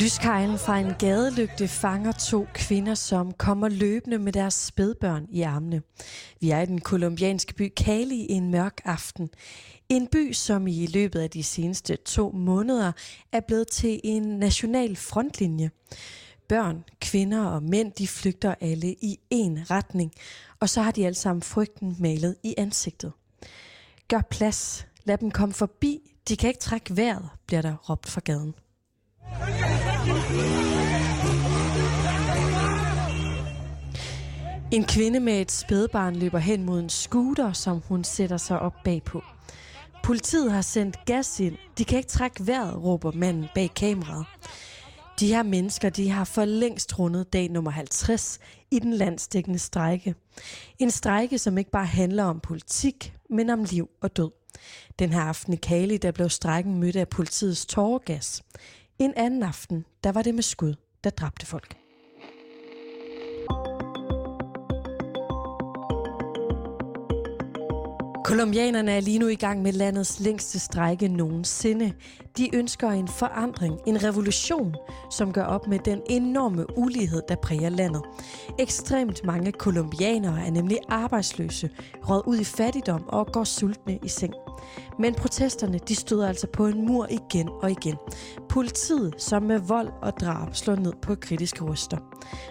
Lyskejlen fra en gadelygte fanger to kvinder, som kommer løbende med deres spædbørn i armene. Vi er i den kolumbianske by Cali en mørk aften. En by, som i løbet af de seneste to måneder er blevet til en national frontlinje. Børn, kvinder og mænd, de flygter alle i én retning, og så har de alle sammen frygten malet i ansigtet. Gør plads, lad dem komme forbi, de kan ikke trække vejret, bliver der råbt fra gaden. En kvinde med et spædbarn løber hen mod en scooter, som hun sætter sig op bagpå. Politiet har sendt gas ind. De kan ikke trække vejret, råber manden bag kameraet. De her mennesker de har for længst rundet dag nummer 50 i den landsdækkende strejke. En strejke, som ikke bare handler om politik, men om liv og død. Den her aften i Kali, der blev strækken mødt af politiets tåregas. En anden aften, der var det med skud, der dræbte folk. Kolumbianerne er lige nu i gang med landets længste strække nogensinde. De ønsker en forandring, en revolution, som gør op med den enorme ulighed, der præger landet. Ekstremt mange kolumbianere er nemlig arbejdsløse, råd ud i fattigdom og går sultne i seng. Men protesterne de støder altså på en mur igen og igen. Politiet, som med vold og drab slår ned på kritiske ryster.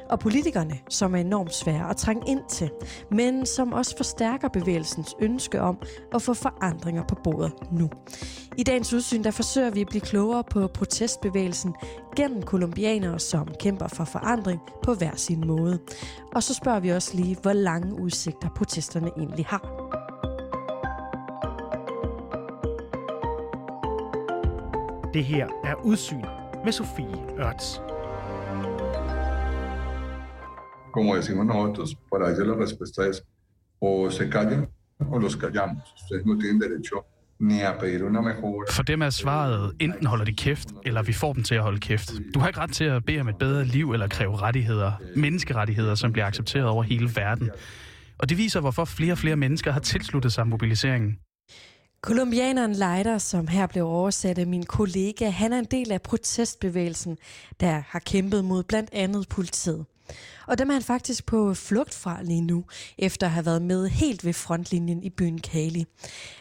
Og politikerne, som er enormt svære at trænge ind til, men som også forstærker bevægelsens ønske om at få forandringer på bordet nu. I dagens udsyn der forsøger vi at blive klogere på protestbevægelsen gennem kolumbianere, som kæmper for forandring på hver sin måde. Og så spørger vi også lige, hvor lange udsigter protesterne egentlig har. Det her er Udsyn med Sofie Ørts. Como decimos nosotros, para ellos la respuesta es o se callan o los callamos. Ustedes no tienen derecho For dem er svaret, enten holder de kæft, eller vi får dem til at holde kæft. Du har ikke ret til at bede om et bedre liv eller kræve rettigheder, menneskerettigheder, som bliver accepteret over hele verden. Og det viser, hvorfor flere og flere mennesker har tilsluttet sig mobiliseringen. Kolumbianeren Leider, som her blev oversat af min kollega, han er en del af protestbevægelsen, der har kæmpet mod blandt andet politiet. Og dem er han faktisk på flugt fra lige nu, efter at have været med helt ved frontlinjen i byen Kali.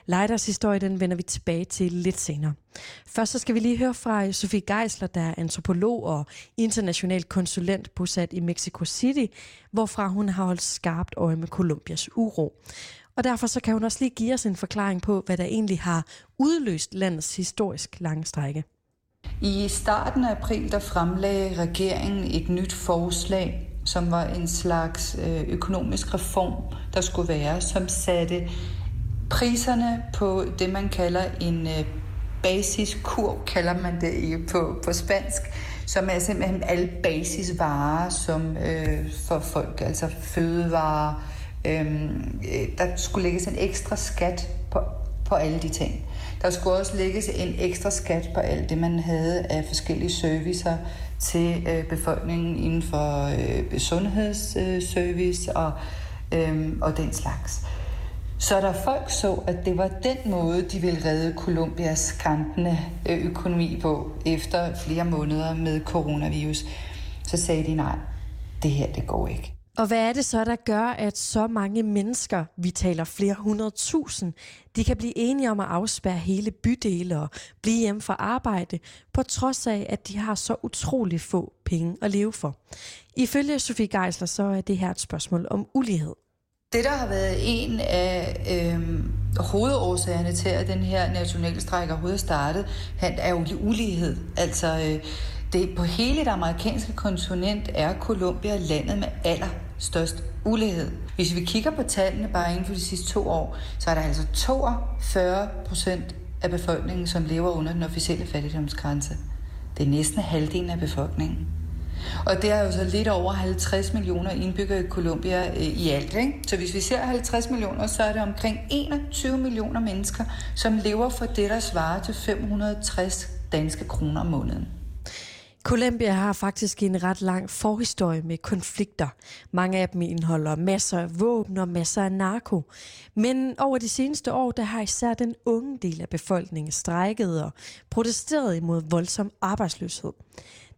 Leiders historie, den vender vi tilbage til lidt senere. Først så skal vi lige høre fra Sofie Geisler, der er antropolog og international konsulent bosat i Mexico City, hvorfra hun har holdt skarpt øje med Colombias uro. Og derfor så kan hun også lige give os en forklaring på, hvad der egentlig har udløst landets historisk lange strække. I starten af april der fremlagde regeringen et nyt forslag, som var en slags øh, økonomisk reform, der skulle være, som satte priserne på det, man kalder en basiskurv, basiskur, kalder man det på, på spansk, som er simpelthen alle basisvarer, som øh, for folk, altså fødevarer, øhm, øh, der skulle lægges en ekstra skat på, på alle de ting. Der skulle også lægges en ekstra skat på alt det, man havde af forskellige servicer til øh, befolkningen inden for øh, sundhedsservice og, øh, og den slags. Så der folk så, at det var den måde, de ville redde Colombias kantende øh, økonomi på efter flere måneder med coronavirus, så sagde de nej, det her det går ikke. Og hvad er det så, der gør, at så mange mennesker, vi taler flere hundrede tusind, de kan blive enige om at afspærre hele bydele og blive hjemme fra arbejde, på trods af, at de har så utrolig få penge at leve for? Ifølge Sofie Geisler, så er det her et spørgsmål om ulighed. Det, der har været en af øh, hovedårsagerne til, at den her nationale strække overhovedet startede, er jo ulighed. Altså, øh, det, på hele det amerikanske kontinent er Colombia landet med aller størst ulighed. Hvis vi kigger på tallene bare inden for de sidste to år, så er der altså 42 procent af befolkningen, som lever under den officielle fattigdomsgrænse. Det er næsten halvdelen af befolkningen. Og det er jo så lidt over 50 millioner indbyggere i Colombia øh, i alt. Ikke? Så hvis vi ser 50 millioner, så er det omkring 21 millioner mennesker, som lever for det, der svarer til 560 danske kroner om måneden. Colombia har faktisk en ret lang forhistorie med konflikter. Mange af dem indeholder masser af våben og masser af narko. Men over de seneste år, der har især den unge del af befolkningen strækket og protesteret imod voldsom arbejdsløshed.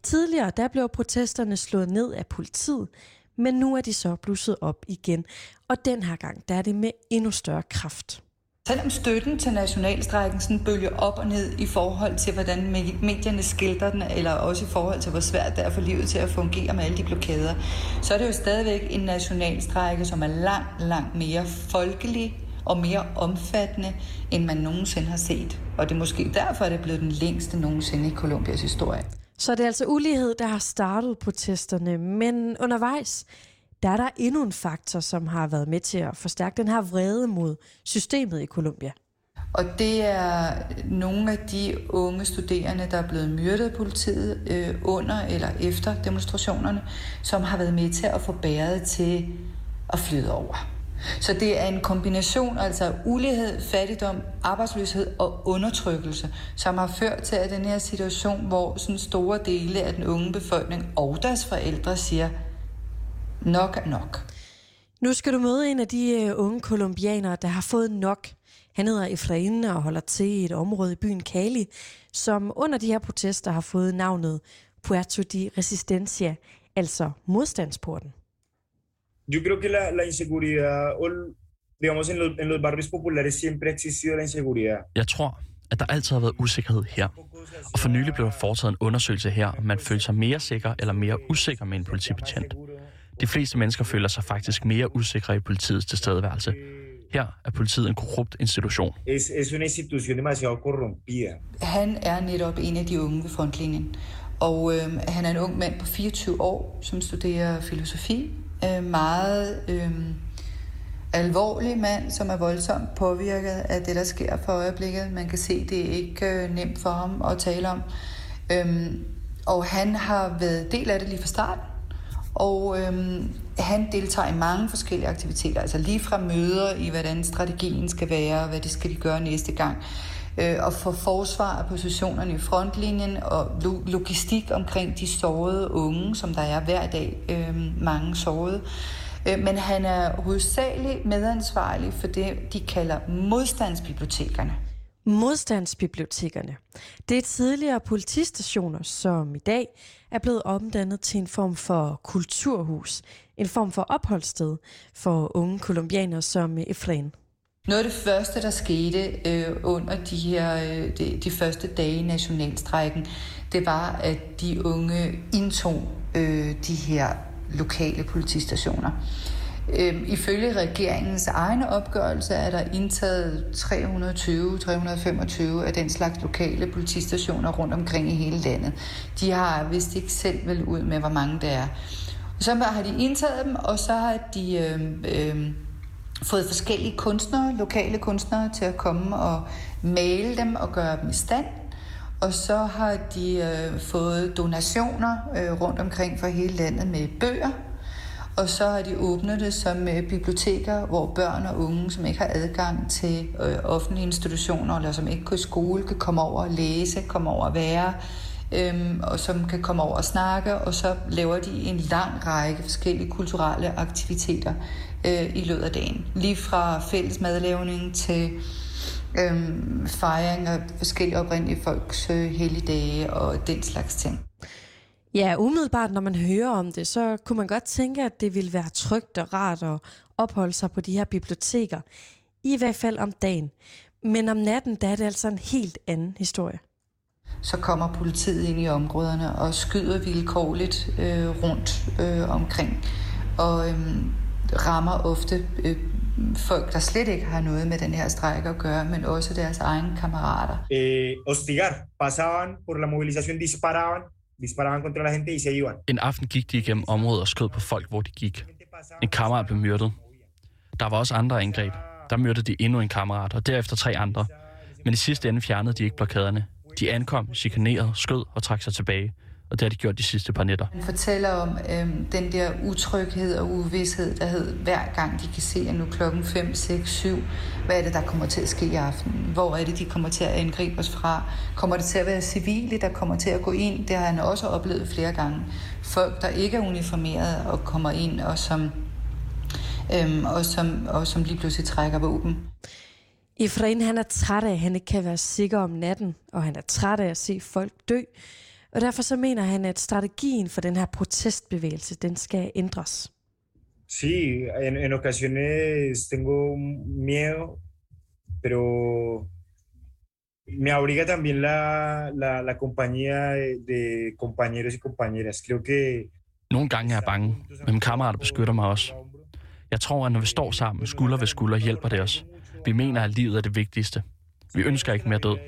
Tidligere der blev protesterne slået ned af politiet, men nu er de så blusset op igen. Og den her gang der er det med endnu større kraft. Selvom støtten til nationalstrækken sådan bølger op og ned i forhold til, hvordan medierne skildrer den, eller også i forhold til, hvor svært det er for livet til at fungere med alle de blokader, så er det jo stadigvæk en nationalstrække, som er langt, langt mere folkelig og mere omfattende, end man nogensinde har set. Og det er måske derfor, at det er blevet den længste nogensinde i Colombias historie. Så det er altså ulighed, der har startet protesterne, men undervejs, der er der endnu en faktor, som har været med til at forstærke den her vrede mod systemet i Colombia. Og det er nogle af de unge studerende, der er blevet myrdet af politiet øh, under eller efter demonstrationerne, som har været med til at få bæret til at flyde over. Så det er en kombination, altså ulighed, fattigdom, arbejdsløshed og undertrykkelse, som har ført til at den her situation, hvor sådan store dele af den unge befolkning og deres forældre siger, nok er nok. Nu skal du møde en af de øh, unge kolumbianere, der har fået nok. Han hedder Efrain og holder til i et område i byen Cali, som under de her protester har fået navnet Puerto de Resistencia, altså modstandsporten. Yo creo que la, la inseguridad, o, digamos, en los, en los barrios populares siempre ha existido la inseguridad. Jeg tror, at der altid har været usikkerhed her. Og for nylig blev der foretaget en undersøgelse her, om man føler sig mere sikker eller mere usikker med en politibetjent. De fleste mennesker føler sig faktisk mere usikre i politiets tilstedeværelse. Her er politiet en korrupt institution. Es, es una institución demasiado corrompida. Han er netop en af de unge ved frontlinjen. Og øh, han er en ung mand på 24 år, som studerer filosofi øh, meget øh, alvorlig mand, som er voldsomt påvirket af det, der sker for øjeblikket. Man kan se, det er ikke øh, nemt for ham at tale om. Øhm, og han har været del af det lige fra starten. Og øhm, han deltager i mange forskellige aktiviteter, altså lige fra møder i, hvordan strategien skal være, hvad det skal de gøre næste gang, øh, og for forsvar af positionerne i frontlinjen og logistik omkring de sårede unge, som der er hver dag, øh, mange sårede. Øh, men han er hovedsageligt medansvarlig for det, de kalder modstandsbibliotekerne. Modstandsbibliotekerne. Det er tidligere politistationer, som i dag er blevet omdannet til en form for kulturhus, en form for opholdssted for unge kolumbianere som Efrain. Noget af det første, der skete øh, under de her øh, de, de første dage i nationalstrækken, det var, at de unge indtog øh, de her lokale politistationer. Øhm, ifølge regeringens egne opgørelse er der indtaget 320-325 af den slags lokale politistationer rundt omkring i hele landet. De har vist ikke selv vel ud med, hvor mange der er. Så har de indtaget dem, og så har de øh, øh, fået forskellige kunstnere, lokale kunstnere, til at komme og male dem og gøre dem i stand. Og så har de øh, fået donationer øh, rundt omkring for hele landet med bøger. Og så har de åbnet det som øh, biblioteker, hvor børn og unge, som ikke har adgang til øh, offentlige institutioner, eller som ikke går i skole, kan komme over og læse, komme over og være, øhm, og som kan komme over og snakke. Og så laver de en lang række forskellige kulturelle aktiviteter øh, i løbet af dagen. Lige fra fælles madlavning til øhm, fejring af forskellige oprindelige folks øh, helligdage og den slags ting. Ja, umiddelbart, når man hører om det, så kunne man godt tænke, at det ville være trygt og rart at opholde sig på de her biblioteker. I hvert fald om dagen. Men om natten, der er det altså en helt anden historie. Så kommer politiet ind i områderne og skyder vilkårligt øh, rundt øh, omkring. Og øh, rammer ofte øh, folk, der slet ikke har noget med den her strejke at gøre, men også deres egne kammerater. Eh, hostigar. Pasaban por la movilización, disparaban, disparaban contra la gente y se iban. En aften gik de igennem området og skød på folk, hvor de gik. En kammerat blev myrdet. Der var også andre angreb. Der myrdede de endnu en kammerat, og derefter tre andre. Men i sidste ende fjernede de ikke blokaderne. De ankom, chikanerede, skød og trak sig tilbage og det har de gjort de sidste par nætter. Han fortæller om øhm, den der utryghed og uvidshed, der hed hver gang de kan se, at nu klokken 5, 6, 7, hvad er det, der kommer til at ske i aften? Hvor er det, de kommer til at angribe os fra? Kommer det til at være civile, der kommer til at gå ind? Det har han også oplevet flere gange. Folk, der ikke er uniformeret og kommer ind, og som, øhm, og som, og som lige pludselig trækker våben. Efrain han er træt af, at han ikke kan være sikker om natten, og han er træt af at se folk dø. Og derfor så mener han, at strategien for den her protestbevægelse, den skal ændres. Sí, en, en ocasiones tengo miedo, pero me abriga también la, la, la compañía de, de compañeros y compañeras. Creo que... Nogle gange er jeg bange, men mine kammerater beskytter mig også. Jeg tror, at når vi står sammen skulder ved skulder, hjælper det os. Vi mener, at livet er det vigtigste. Vi ønsker ikke mere død.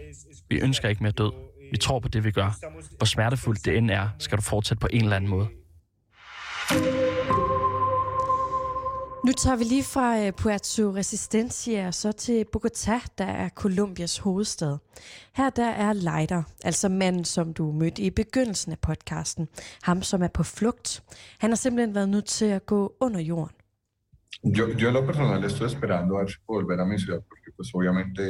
Vi ønsker ikke mere død. Vi tror på det, vi gør. Hvor smertefuldt det end er, skal du fortsætte på en eller anden måde. Nu tager vi lige fra øh, Puerto Resistencia så til Bogotá, der er Colombias hovedstad. Her der er Leider, altså manden, som du mødte i begyndelsen af podcasten. Ham, som er på flugt. Han har simpelthen været nødt til at gå under jorden. Yo, yo en lo personal estoy esperando a ver si puedo volver a mi ciudad, porque pues obviamente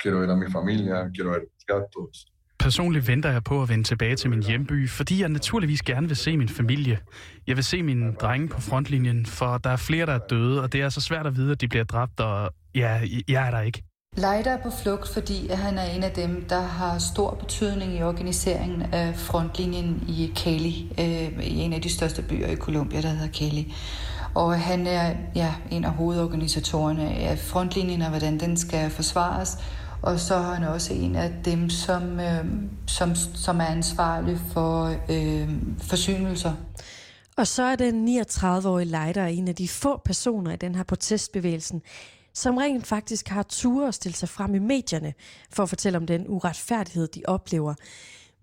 quiero ver a mi familia, quiero ver a mis gatos, Personligt venter jeg på at vende tilbage til min hjemby, fordi jeg naturligvis gerne vil se min familie. Jeg vil se mine drenge på frontlinjen, for der er flere, der er døde, og det er så svært at vide, at de bliver dræbt, og ja, jeg er der ikke. Leider er på flugt, fordi han er en af dem, der har stor betydning i organiseringen af frontlinjen i Cali, øh, i en af de største byer i Colombia, der hedder Cali. Og han er ja, en af hovedorganisatorerne af frontlinjen og hvordan den skal forsvares. Og så er han også en af dem, som, øh, som, som er ansvarlig for øh, forsynelser. Og så er den 39-årige Leider en af de få personer i den her protestbevægelsen, som rent faktisk har tur at stille sig frem i medierne for at fortælle om den uretfærdighed, de oplever.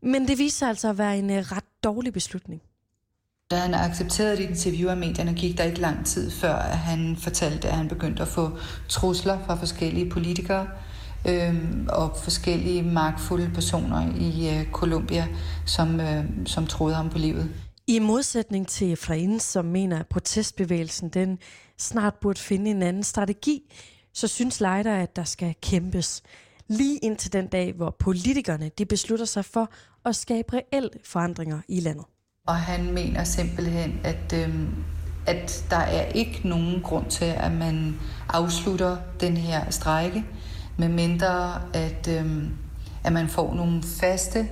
Men det viser altså at være en uh, ret dårlig beslutning. Da han accepterede et interview af medierne, gik der ikke lang tid før, at han fortalte, at han begyndte at få trusler fra forskellige politikere øh, og forskellige magtfulde personer i øh, Colombia, som, øh, som troede ham på livet. I modsætning til Efrain, som mener, at protestbevægelsen den snart burde finde en anden strategi, så synes Leider, at der skal kæmpes. Lige indtil den dag, hvor politikerne de beslutter sig for at skabe reelle forandringer i landet. Og han mener simpelthen, at, øh, at der er ikke nogen grund til, at man afslutter den her strejke, med mindre at, øh, at man får nogle faste,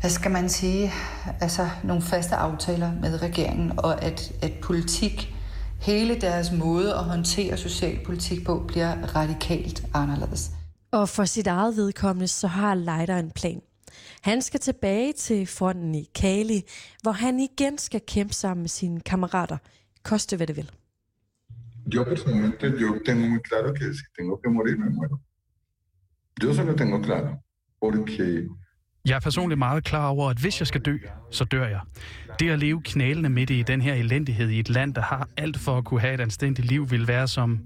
hvad skal man sige, altså nogle faste aftaler med regeringen, og at, at politik, hele deres måde at håndtere socialpolitik på, bliver radikalt anderledes. Og for sit eget vedkommende, så har Leider en plan. Han skal tilbage til fronten i Kali, hvor han igen skal kæmpe sammen med sine kammerater, koste hvad det vil. Yo personalmente, yo tengo muy claro que si tengo que morir, me muero. Yo eso lo tengo claro, porque Jeg er personligt meget klar over, at hvis jeg skal dø, så dør jeg. Det at leve knælende midt i den her elendighed i et land, der har alt for at kunne have et anstændigt liv, vil være som...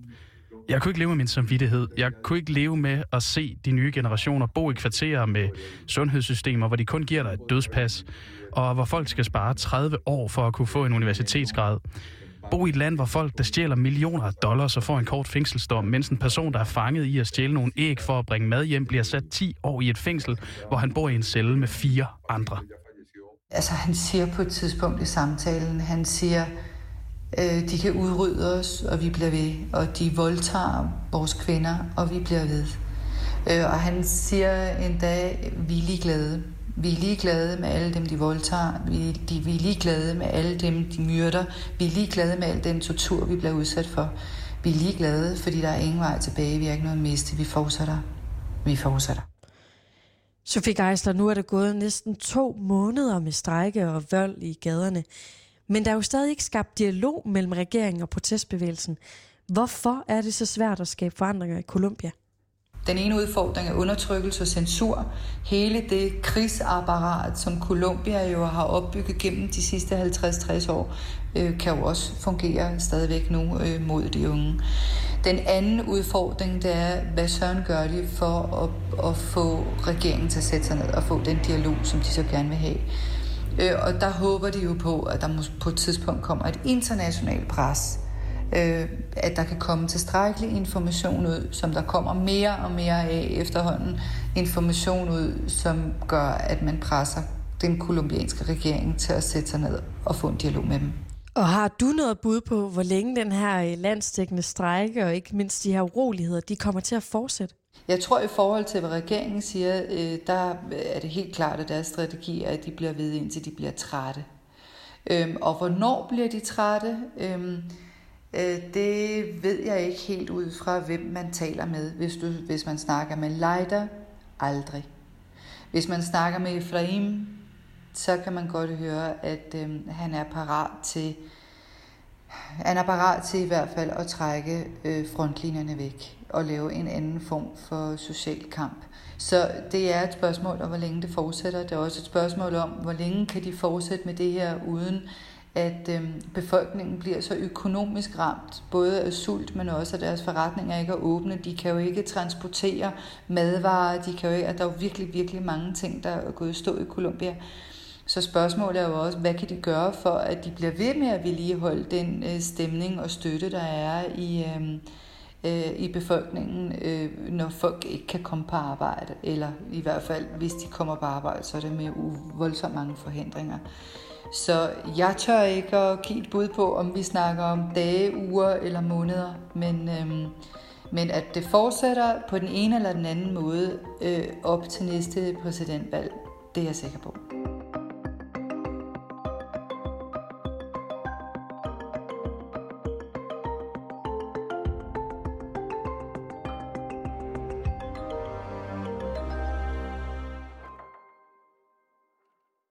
Jeg kunne ikke leve med min samvittighed. Jeg kunne ikke leve med at se de nye generationer bo i kvarterer med sundhedssystemer, hvor de kun giver dig et dødspas, og hvor folk skal spare 30 år for at kunne få en universitetsgrad. Bo i et land, hvor folk, der stjæler millioner af dollars og får en kort fængselsdom, mens en person, der er fanget i at stjæle nogle æg for at bringe mad hjem, bliver sat 10 år i et fængsel, hvor han bor i en celle med fire andre. Altså han siger på et tidspunkt i samtalen, han siger, øh, de kan udrydde os, og vi bliver ved, og de voldtager vores kvinder, og vi bliver ved. Øh, og han siger en dag, vi er ligeglade. Vi er ligeglade med alle dem, de voldtager. Vi, de, vi er ligeglade med alle dem, de myrder. Vi er ligeglade med al den tortur, vi bliver udsat for. Vi er ligeglade, fordi der er ingen vej tilbage. Vi har ikke noget at miste. Vi fortsætter. Vi fortsætter. Sofie Geisler, nu er det gået næsten to måneder med strejke og vold i gaderne. Men der er jo stadig ikke skabt dialog mellem regeringen og protestbevægelsen. Hvorfor er det så svært at skabe forandringer i Colombia? Den ene udfordring er undertrykkelse og censur. Hele det krigsapparat, som Colombia jo har opbygget gennem de sidste 50-60 år, øh, kan jo også fungere stadigvæk nu øh, mod de unge. Den anden udfordring, det er, hvad søren gør de for at, at få regeringen til at sætte sig ned og få den dialog, som de så gerne vil have. Øh, og der håber de jo på, at der på et tidspunkt kommer et internationalt pres, øh, at der kan komme tilstrækkelig information ud, som der kommer mere og mere af efterhånden. Information ud, som gør, at man presser den kolumbianske regering til at sætte sig ned og få en dialog med dem. Og har du noget bud på, hvor længe den her øh, landsdækkende strejke og ikke mindst de her uroligheder, de kommer til at fortsætte? Jeg tror i forhold til, hvad regeringen siger, øh, der er det helt klart, at deres strategi er, at de bliver ved, indtil de bliver trætte. Øhm, og hvornår bliver de trætte? Øh, det ved jeg ikke helt ud fra, hvem man taler med. Hvis, du, hvis man snakker med Leiter, aldrig. Hvis man snakker med Efraim, så kan man godt høre, at øh, han er parat til han er parat til i hvert fald at trække øh, frontlinjerne væk og lave en anden form for social kamp. Så det er et spørgsmål om, hvor længe det fortsætter. Det er også et spørgsmål om, hvor længe kan de fortsætte med det her, uden at øh, befolkningen bliver så økonomisk ramt, både af sult, men også at deres forretninger ikke er åbne. De kan jo ikke transportere madvarer, de kan jo ikke, at der er jo virkelig, virkelig mange ting, der er gået stå i Colombia. Så spørgsmålet er jo også, hvad kan de gøre for, at de bliver ved med at vedligeholde den øh, stemning og støtte, der er i, øh, øh, i befolkningen, øh, når folk ikke kan komme på arbejde, eller i hvert fald, hvis de kommer på arbejde, så er det med voldsomt mange forhindringer. Så jeg tør ikke at give et bud på, om vi snakker om dage, uger eller måneder, men, øhm, men at det fortsætter på den ene eller den anden måde øh, op til næste præsidentvalg, det er jeg sikker på.